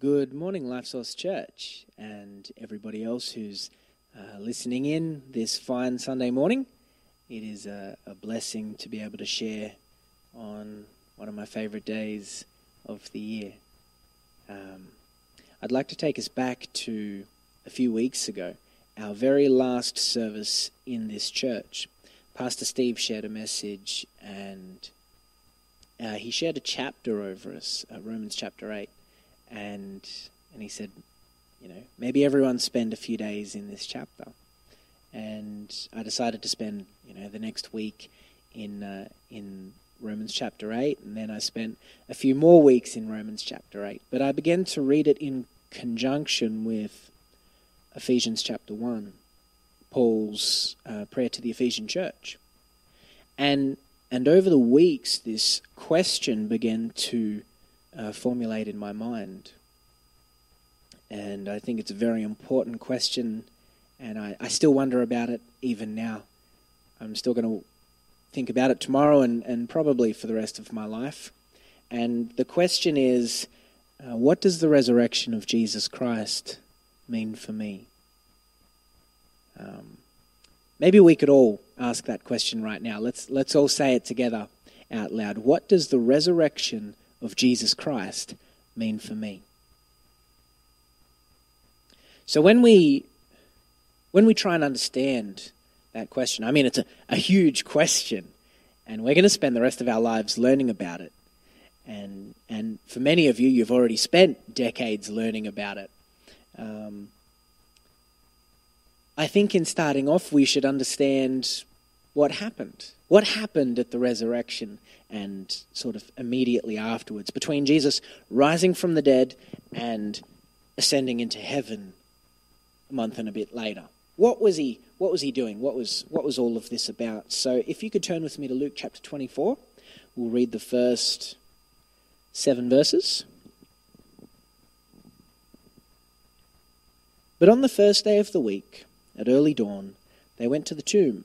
Good morning, Life Source Church, and everybody else who's uh, listening in this fine Sunday morning. It is a, a, blessing to be able to share on one of my favorite days of the year. Um, I'd like to take us back to a few weeks ago, our very last service in this church. Pastor Steve shared a message, and uh, he shared a chapter over us, uh, Romans chapter 8 and and he said, you know, maybe everyone spend a few days in this chapter. And I decided to spend, you know, the next week in uh, in Romans chapter 8, and then I spent a few more weeks in Romans chapter 8. But I began to read it in conjunction with Ephesians chapter 1, Paul's uh, prayer to the Ephesian church. And, and over the weeks, this question began to uh, formulate in my mind. And I think it's a very important question, and I, I still wonder about it even now. I'm still going to think about it tomorrow and, and probably for the rest of my life. And the question is uh, what does the resurrection of Jesus Christ mean for me? Um, maybe we could all ask that question right now. Let's, let's all say it together out loud. What does the resurrection of Jesus Christ mean for me? So when we when we try and understand that question, I mean it's a, a huge question, and we're going to spend the rest of our lives learning about it. And and for many of you, you've already spent decades learning about it. Um, I think in starting off, we should understand what happened. What happened at the resurrection and sort of immediately afterwards, between Jesus rising from the dead and ascending into heaven a month and a bit later. What was he what was he doing? What was what was all of this about? So if you could turn with me to Luke chapter 24, we'll read the first 7 verses. But on the first day of the week, at early dawn, they went to the tomb,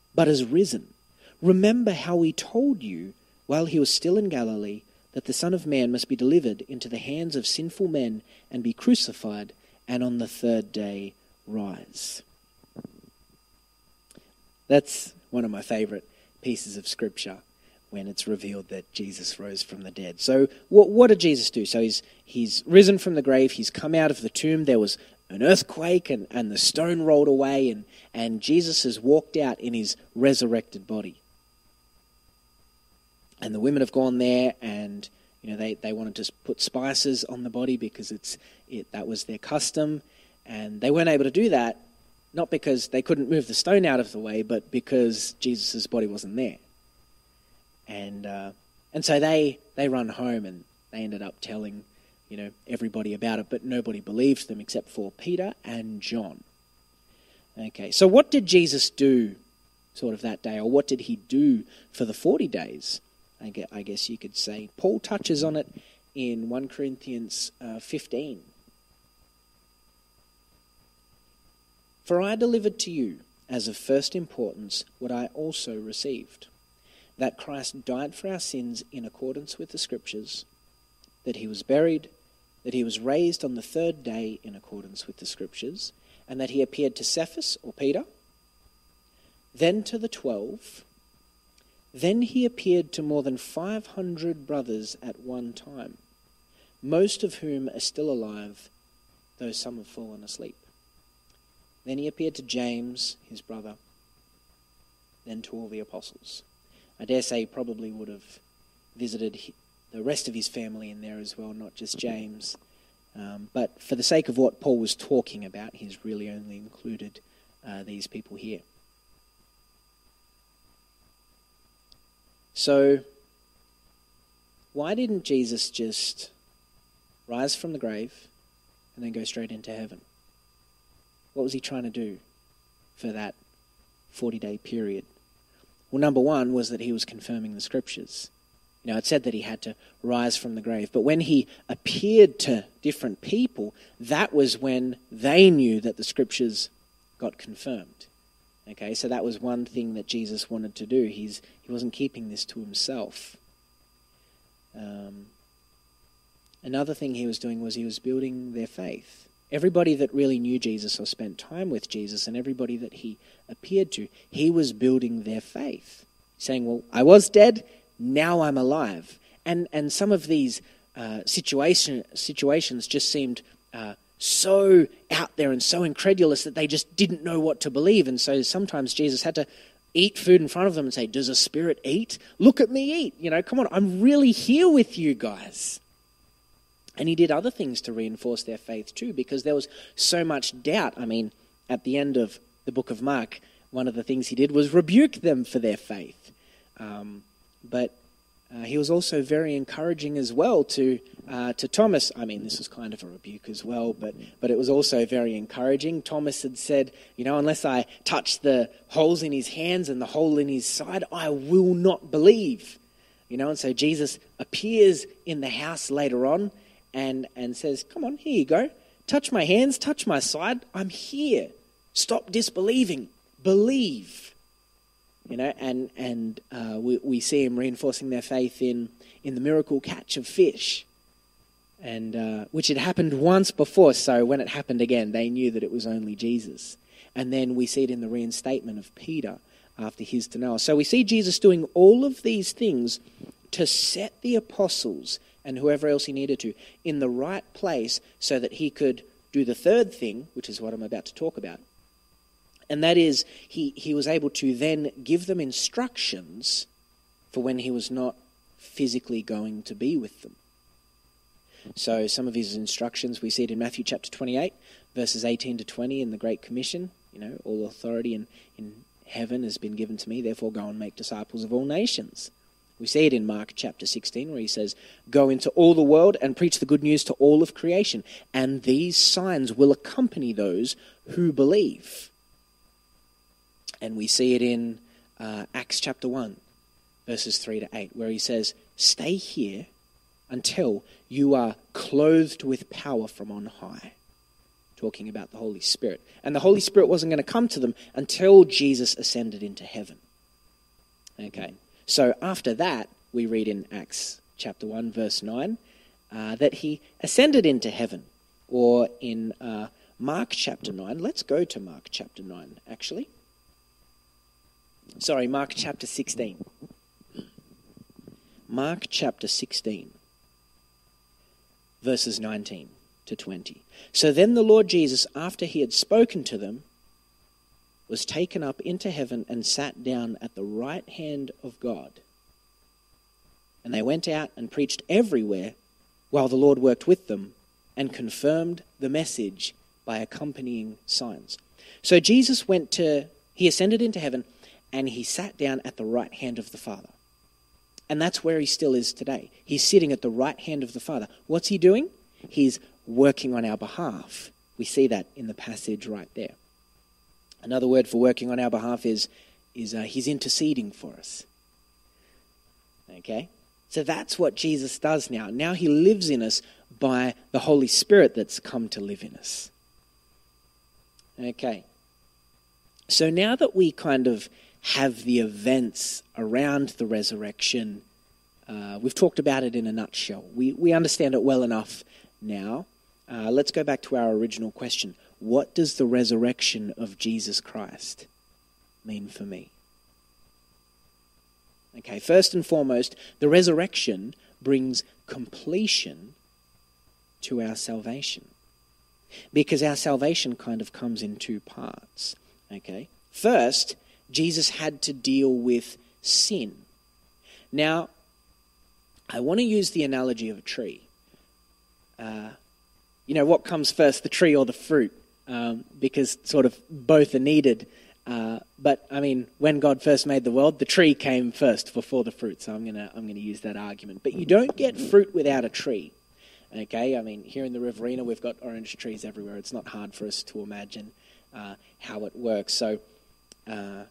but has risen. Remember how he told you while he was still in Galilee, that the Son of Man must be delivered into the hands of sinful men and be crucified, and on the third day rise. That's one of my favorite pieces of scripture when it's revealed that Jesus rose from the dead. So, what, what did Jesus do? So, he's, he's risen from the grave, he's come out of the tomb, there was an earthquake, and, and the stone rolled away, and, and Jesus has walked out in his resurrected body. And the women have gone there and you know they, they wanted to put spices on the body because it's it, that was their custom. And they weren't able to do that not because they couldn't move the stone out of the way but because jesus' body wasn't there. And uh, and so they they run home and they ended up telling you know everybody about it but nobody believed them except for peter and john okay so what did jesus do sort of that day or what did he do for the 40 days I guess you could say. Paul touches on it in 1 Corinthians uh, 15. For I delivered to you as of first importance what I also received that Christ died for our sins in accordance with the Scriptures, that he was buried, that he was raised on the third day in accordance with the Scriptures, and that he appeared to Cephas or Peter, then to the twelve. Then he appeared to more than 500 brothers at one time, most of whom are still alive, though some have fallen asleep. Then he appeared to James, his brother, then to all the apostles. I dare say he probably would have visited the rest of his family in there as well, not just James. Um, but for the sake of what Paul was talking about, he's really only included uh, these people here. So, why didn't Jesus just rise from the grave, and then go straight into heaven? What was he trying to do for that 40 day period? Well, number one was that he was confirming the scriptures. You know, it said that he had to rise from the grave. But when he appeared to different people, that was when they knew that the scriptures got confirmed. Okay, so that was one thing that Jesus wanted to do. He's, he wasn't keeping this to himself. Um, another thing he was doing was he was building their faith. Everybody that really knew Jesus or spent time with Jesus and everybody that he appeared to, he was building their faith. Saying, Well, I was dead, now I'm alive. And, and some of these uh, situation, situations just seemed uh, so out there and so incredulous that they just didn't know what to believe. And so sometimes Jesus had to eat food in front of them and say, Does a spirit eat? Look at me eat. You know, come on, I'm really here with you guys. And he did other things to reinforce their faith too, because there was so much doubt. I mean, at the end of the book of Mark, one of the things he did was rebuke them for their faith. Um, but uh, he was also very encouraging as well to uh, to Thomas. I mean, this was kind of a rebuke as well, but but it was also very encouraging. Thomas had said, you know, unless I touch the holes in his hands and the hole in his side, I will not believe. You know, and so Jesus appears in the house later on and and says, "Come on, here you go. Touch my hands, touch my side. I'm here. Stop disbelieving. Believe." You know, and and uh, we, we see him reinforcing their faith in in the miracle catch of fish, and uh, which had happened once before. So when it happened again, they knew that it was only Jesus. And then we see it in the reinstatement of Peter after his denial. So we see Jesus doing all of these things to set the apostles and whoever else he needed to in the right place so that he could do the third thing, which is what I'm about to talk about, and that is, he, he was able to then give them instructions for when he was not physically going to be with them. So, some of his instructions, we see it in Matthew chapter 28, verses 18 to 20 in the Great Commission. You know, all authority in, in heaven has been given to me, therefore go and make disciples of all nations. We see it in Mark chapter 16 where he says, Go into all the world and preach the good news to all of creation, and these signs will accompany those who believe. And we see it in uh, Acts chapter 1, verses 3 to 8, where he says, Stay here until you are clothed with power from on high. Talking about the Holy Spirit. And the Holy Spirit wasn't going to come to them until Jesus ascended into heaven. Okay. So after that, we read in Acts chapter 1, verse 9, uh, that he ascended into heaven. Or in uh, Mark chapter 9, let's go to Mark chapter 9, actually. Sorry, Mark chapter 16. Mark chapter 16, verses 19 to 20. So then the Lord Jesus, after he had spoken to them, was taken up into heaven and sat down at the right hand of God. And they went out and preached everywhere while the Lord worked with them and confirmed the message by accompanying signs. So Jesus went to, he ascended into heaven and he sat down at the right hand of the Father. And that's where he still is today. He's sitting at the right hand of the Father. What's he doing? He's working on our behalf. We see that in the passage right there. Another word for working on our behalf is, is uh, he's interceding for us. Okay? So that's what Jesus does now. Now he lives in us by the Holy Spirit that's come to live in us. Okay. So now that we kind of have the events around the resurrection. Uh, we've talked about it in a nutshell. We, we understand it well enough now. Uh, let's go back to our original question What does the resurrection of Jesus Christ mean for me? Okay, first and foremost, the resurrection brings completion to our salvation. Because our salvation kind of comes in two parts. Okay? First, Jesus had to deal with sin. Now, I want to use the analogy of a tree. Uh, you know, what comes first, the tree or the fruit? Um, because sort of both are needed. Uh, but I mean, when God first made the world, the tree came first before the fruit. So I'm gonna I'm gonna use that argument. But you don't get fruit without a tree. Okay, I mean, here in the Riverina, we've got orange trees everywhere. It's not hard for us to imagine uh, how it works. So, uh,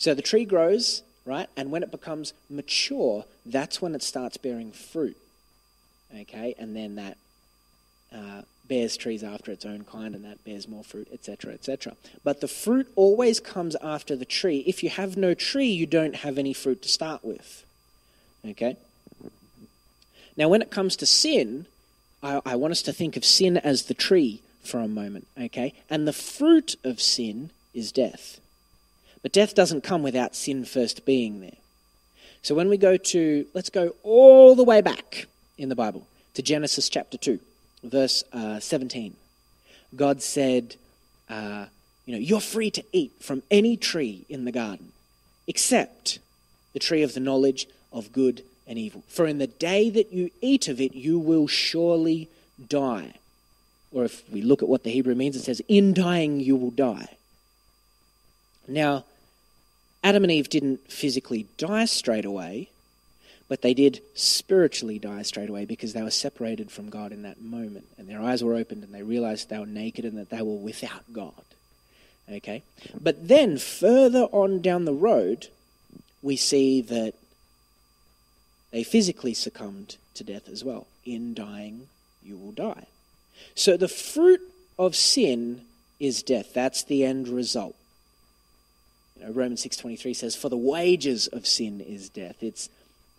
so the tree grows, right? And when it becomes mature, that's when it starts bearing fruit. Okay, and then that uh, bears trees after its own kind, and that bears more fruit, etc., etc. But the fruit always comes after the tree. If you have no tree, you don't have any fruit to start with. Okay? Now, when it comes to sin, I, I want us to think of sin as the tree for a moment, okay? And the fruit of sin is death. But death doesn't come without sin first being there. So when we go to, let's go all the way back in the Bible to Genesis chapter 2 verse uh, 17. God said, uh, You know, you're free to eat from any tree in the garden, except the tree of the knowledge of good and evil. For in the day that you eat of it, you will surely die. Or if we look at what the Hebrew means, it says, In dying, you will die. Now, Adam and Eve didn't physically die straight away, but they did spiritually die straight away because they were separated from God in that moment. And their eyes were opened and they realized they were naked and that they were without God. Okay? But then, further on down the road, we see that they physically succumbed to death as well. In dying, you will die. So the fruit of sin is death. That's the end result. Know, Romans 6.23 says, For the wages of sin is death. It's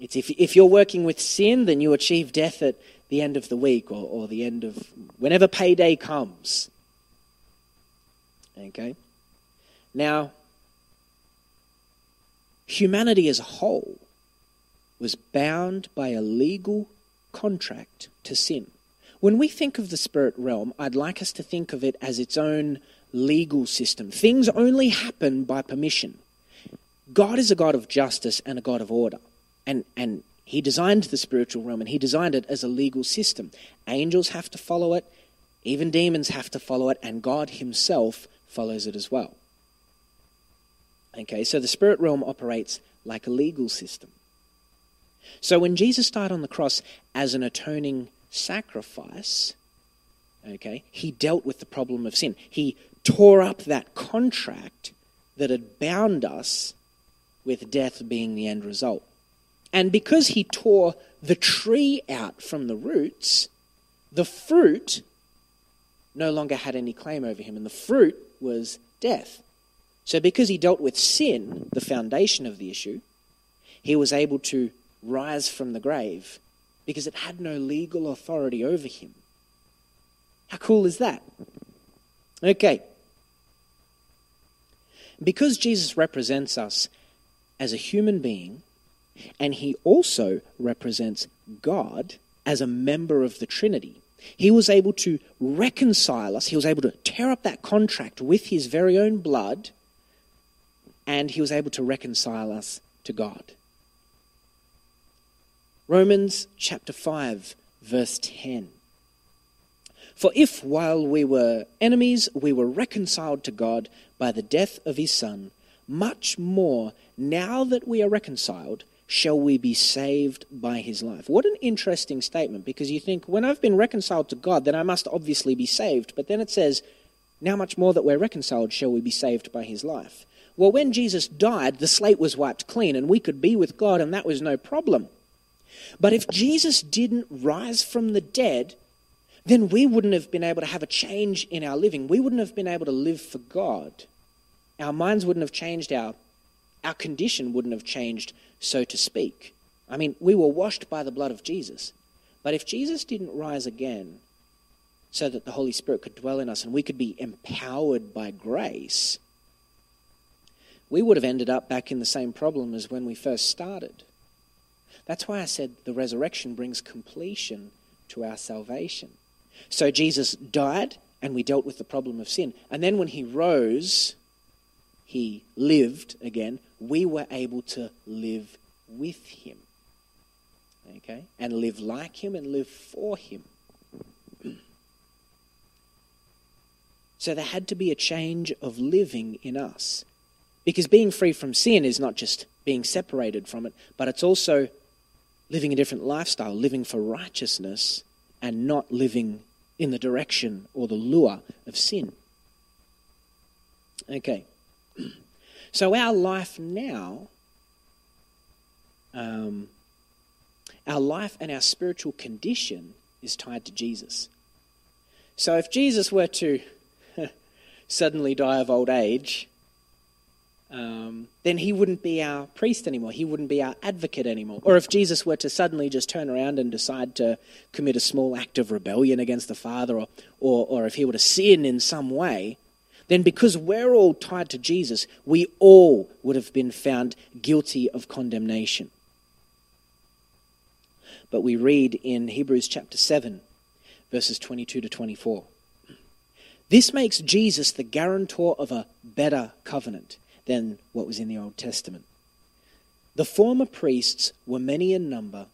it's if, if you're working with sin, then you achieve death at the end of the week or, or the end of whenever payday comes. Okay? Now, humanity as a whole was bound by a legal contract to sin. When we think of the spirit realm, I'd like us to think of it as its own legal system. Things only happen by permission. God is a God of justice and a God of order and and he designed the spiritual realm and he designed it as a legal system. Angels have to follow it, even demons have to follow it, and God himself follows it as well. Okay, so the spirit realm operates like a legal system. So when Jesus died on the cross as an atoning sacrifice, okay, he dealt with the problem of sin. He tore up that contract that had bound us with death being the end result. And because he tore the tree out from the roots, the fruit no longer had any claim over him, and the fruit was death. So, because he dealt with sin, the foundation of the issue, he was able to rise from the grave because it had no legal authority over him. How cool is that? Okay. Because Jesus represents us as a human being and he also represents God as a member of the Trinity. He was able to reconcile us, he was able to tear up that contract with his very own blood, and he was able to reconcile us to God. Romans chapter 5, verse 10. For if while we were enemies, we were reconciled to God by the death of his Son, much more, now that we are reconciled, shall we be saved by his life? What an interesting statement because you think, when I've been reconciled to God, then I must obviously be saved. But then it says, now much more that we're reconciled shall we be saved by his life. Well, when Jesus died, the slate was wiped clean and we could be with God and that was no problem. But if Jesus didn't rise from the dead, then we wouldn't have been able to have a change in our living. We wouldn't have been able to live for God. Our minds wouldn't have changed, our, our condition wouldn't have changed so to speak. I mean, we were washed by the blood of Jesus. But if Jesus didn't rise again so that the Holy Spirit could dwell in us and we could be empowered by grace, we would have ended up back in the same problem as when we first started. That's why I said the resurrection brings completion to our salvation. So Jesus died and we dealt with the problem of sin. And then when he rose, he lived again, we were able to live with him. Okay? And live like him and live for him. So there had to be a change of living in us. Because being free from sin is not just being separated from it, but it's also living a different lifestyle, living for righteousness and not living in the direction or the lure of sin. Okay. So our life now, um, our life and our spiritual condition is tied to Jesus. So if Jesus were to suddenly die of old age, um, then he wouldn't be our priest anymore. He wouldn't be our advocate anymore. Or if Jesus were to suddenly just turn around and decide to commit a small act of rebellion against the Father, or, or, or if he were to sin in some way, then because we're all tied to Jesus, we all would have been found guilty of condemnation. But we read in Hebrews chapter 7, verses 22 to 24. This makes Jesus the guarantor of a better covenant than what was in the Old Testament. The former priests were many in number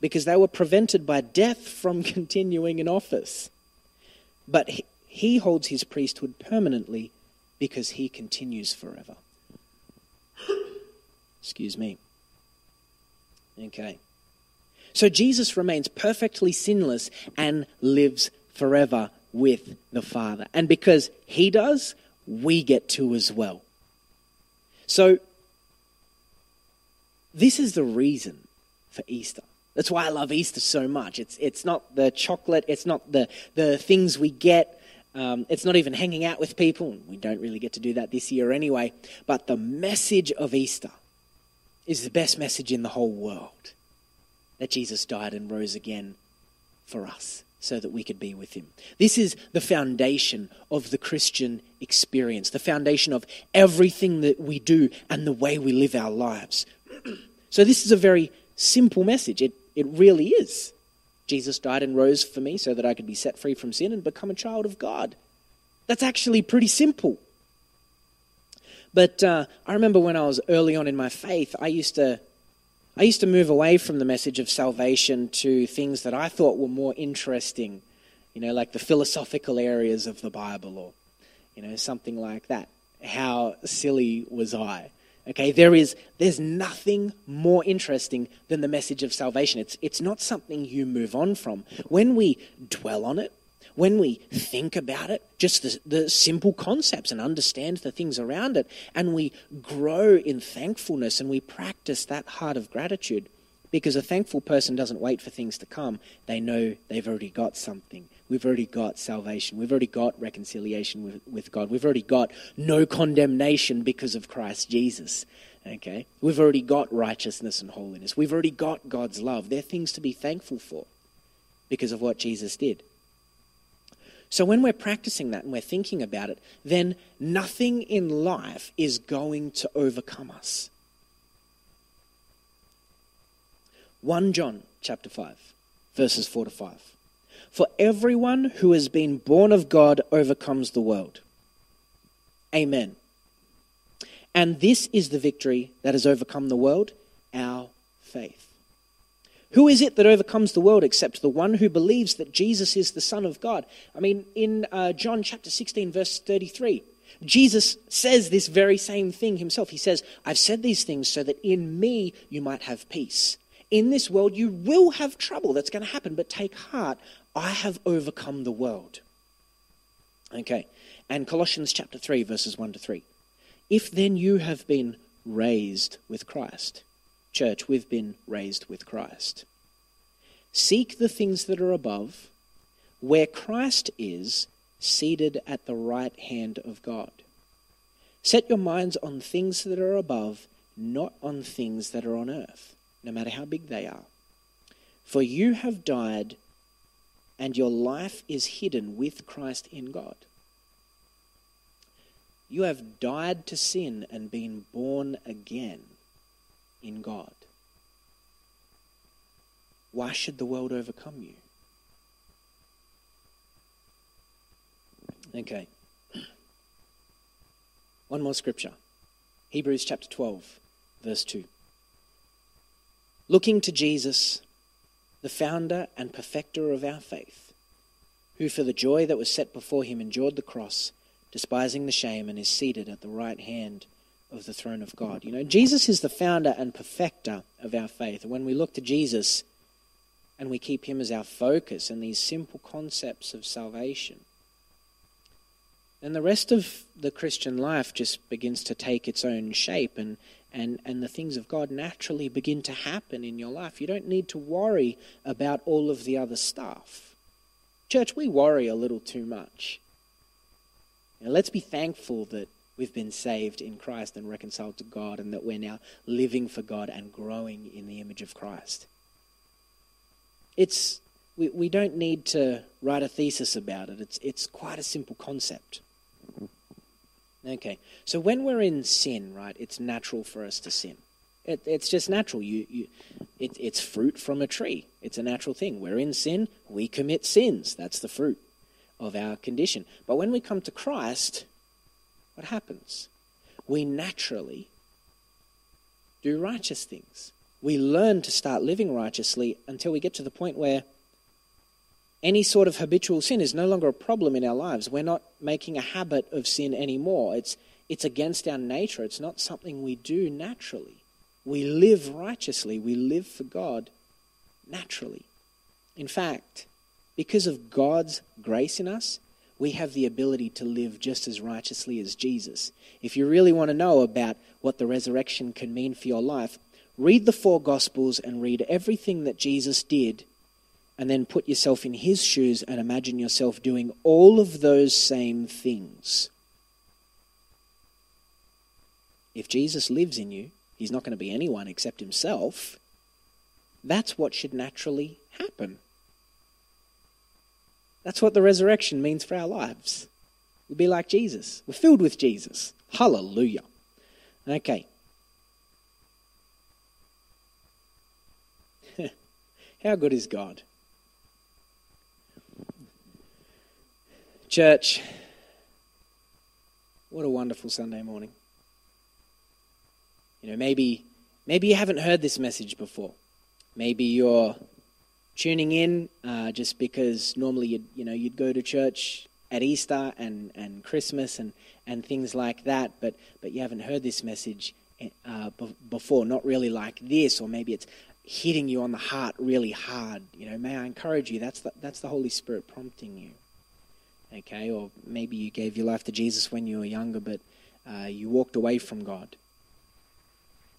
because they were prevented by death from continuing in office. But he holds his priesthood permanently because he continues forever. Excuse me. Okay. So Jesus remains perfectly sinless and lives forever with the Father. And because he does, we get to as well. So, this is the reason for Easter. That's why I love Easter so much. It's, it's not the chocolate, it's not the, the things we get, um, it's not even hanging out with people. We don't really get to do that this year anyway. But the message of Easter is the best message in the whole world that Jesus died and rose again for us so that we could be with him. This is the foundation of the Christian experience, the foundation of everything that we do and the way we live our lives. so, this is a very simple message. It, it really is. Jesus died and rose for me so that I could be set free from sin and become a child of God. That's actually pretty simple. But uh, I remember when I was early on in my faith, I used to I used to move away from the message of salvation to things that I thought were more interesting, you know, like the philosophical areas of the Bible or, you know, something like that. How silly was I? Okay, there is there's nothing more interesting than the message of salvation. It's it's not something you move on from. When we dwell on it, when we think about it, just the, the, simple concepts and understand the things around it, and we grow in thankfulness and we practice that heart of gratitude. Because a thankful person doesn't wait for things to come, they know they've already got something. We've already got salvation. We've already got reconciliation with, with God. We've already got no condemnation because of Christ Jesus. Okay? We've already got righteousness and holiness. We've already got God's love. They're things to be thankful for because of what Jesus did. So when we're practicing that and we're thinking about it, then nothing in life is going to overcome us. 1 John chapter 5 verses 4 to 5. For everyone who has been born of God overcomes the world. Amen. And this is the victory that has overcome the world, our faith. Who is it that overcomes the world except the one who believes that Jesus is the Son of God? I mean, in uh, John chapter 16, verse 33, Jesus says this very same thing himself. He says, I've said these things so that in me you might have peace. In this world you will have trouble. That's going to happen, but take heart. I have overcome the world. Okay. And Colossians chapter 3, verses 1 to 3. If then you have been raised with Christ, Church, we've been raised with Christ. Seek the things that are above, where Christ is, seated at the right hand of God. Set your minds on things that are above, not on things that are on earth, no matter how big they are. For you have died, and your life is hidden with Christ in God. You have died to sin and been born again in God. Why should the world overcome you? Okay. One more scripture Hebrews chapter 12, verse 2. Looking to Jesus, the founder and perfecter of our faith, who for the joy that was set before him endured the cross, despising the shame, and is seated at the right hand of the throne of God. You know, Jesus is the founder and perfecter of our faith. When we look to Jesus, and we keep Him as our focus and these simple concepts of salvation, then the rest of the Christian life just begins to take its own shape and, and, and the things of God naturally begin to happen in your life. You don't need to worry about all of the other stuff. Church, we worry a little too much. Now, let's be thankful that we've been saved in Christ and reconciled to God, and that we're now living for God and growing in the image of Christ. It's, we, we don't need to write a thesis about it, it's, it's quite a simple concept. Okay, so when we're in sin, right, it's natural for us to sin. It, it's just natural. You, you, it, it's fruit from a tree. It's a natural thing. We're in sin, we commit sins. That's the fruit of our condition. But when we come to Christ, what happens? We naturally do righteous things. We learn to start living righteously until we get to the point where any sort of habitual sin is no longer a problem in our lives. We're not making a habit of sin anymore. It's, it's against our nature. It's not something we do naturally. We live righteously. We live for God naturally. In fact, because of God's grace in us, we have the ability to live just as righteously as Jesus. If you really want to know about what the resurrection can mean for your life, read the four Gospels and read everything that Jesus did, and then put yourself in his shoes and imagine yourself doing all of those same things. If Jesus lives in you, he's not going to be anyone except himself. That's what should naturally happen. That's what the resurrection means for our lives. We'll be like Jesus. We're filled with Jesus. Hallelujah. Okay. How good is God? Church, what a wonderful Sunday morning. You know, maybe maybe you haven't heard this message before. Maybe you're tuning in uh, just because normally you'd, you know, you'd go to church at Easter and, and Christmas and, and things like that, but, but you haven't heard this message uh, b- before, not really like this, or maybe it's hitting you on the heart really hard. You know, may I encourage you? That's the, that's the Holy Spirit prompting you. Okay, or maybe you gave your life to Jesus when you were younger, but uh, you walked away from God.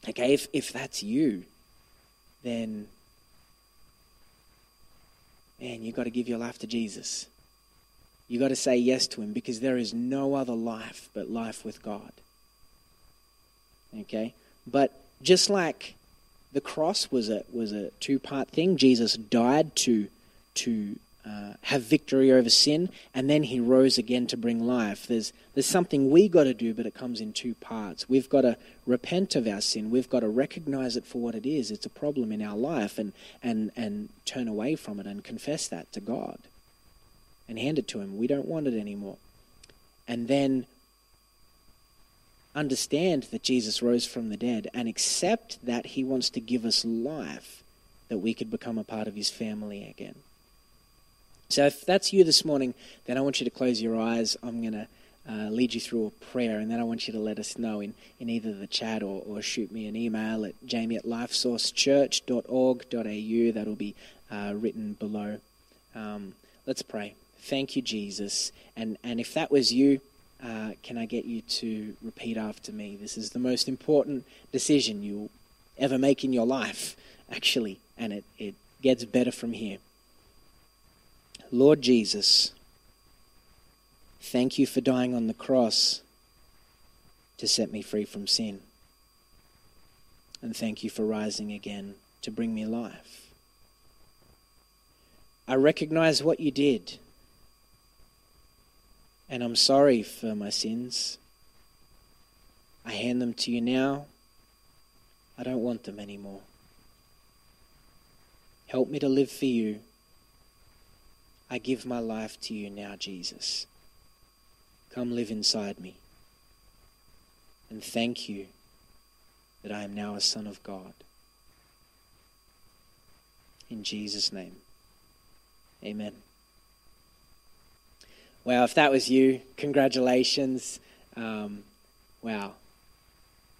Okay, if, if that's you, then man, you've got to give your life to Jesus. You've got to say yes to Him because there is no other life but life with God. Okay? But just like the cross was a, was a two part thing, Jesus died to, to uh, have victory over sin, and then he rose again to bring life. There's, there's something we got to do, but it comes in two parts. We've got to repent of our sin. We've got to recognize it for what it is. It's a problem in our life, and, and, and turn away from it and confess that to God and hand it to Him. We don't want it anymore. And then understand that Jesus rose from the dead and accept that He wants to give us life that we could become a part of His family again. So if that's you this morning, then I want you to close your eyes. I'm going to uh, lead you through a prayer, and then I want you to let us know in, in either the chat or, or shoot me an email at jamie at lifesourcechurch.org.au. That'll be uh, written below. Um, let's pray. Thank you, Jesus. And, and if that was you, uh, can I get you to repeat after me? This is the most important decision you'll ever make in your life, actually, and it, it gets better from here. Lord Jesus, thank you for dying on the cross to set me free from sin. And thank you for rising again to bring me life. I recognize what you did, and I'm sorry for my sins. I hand them to you now. I don't want them anymore. Help me to live for you I give my life to you now, Jesus. Come live inside me. And thank you that I am now a son of God. In Jesus' name, amen. Wow, if that was you, congratulations. Um, wow,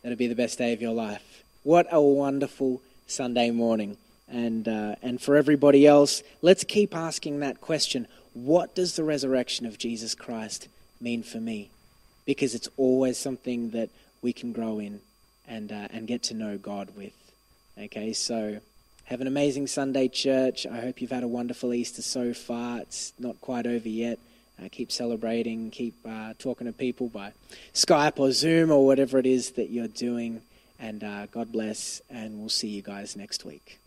that'll be the best day of your life. What a wonderful Sunday morning And, uh, and for everybody else, let's keep asking that question what does the resurrection of Jesus Christ mean for me? Because it's always something that we can grow in and, uh, and get to know God with. Okay, so have an amazing Sunday, church. I hope you've had a wonderful Easter so far. It's not quite over yet. Uh, keep celebrating, keep uh, talking to people by Skype or Zoom or whatever it is that you're doing. And uh, God bless, and we'll see you guys next week.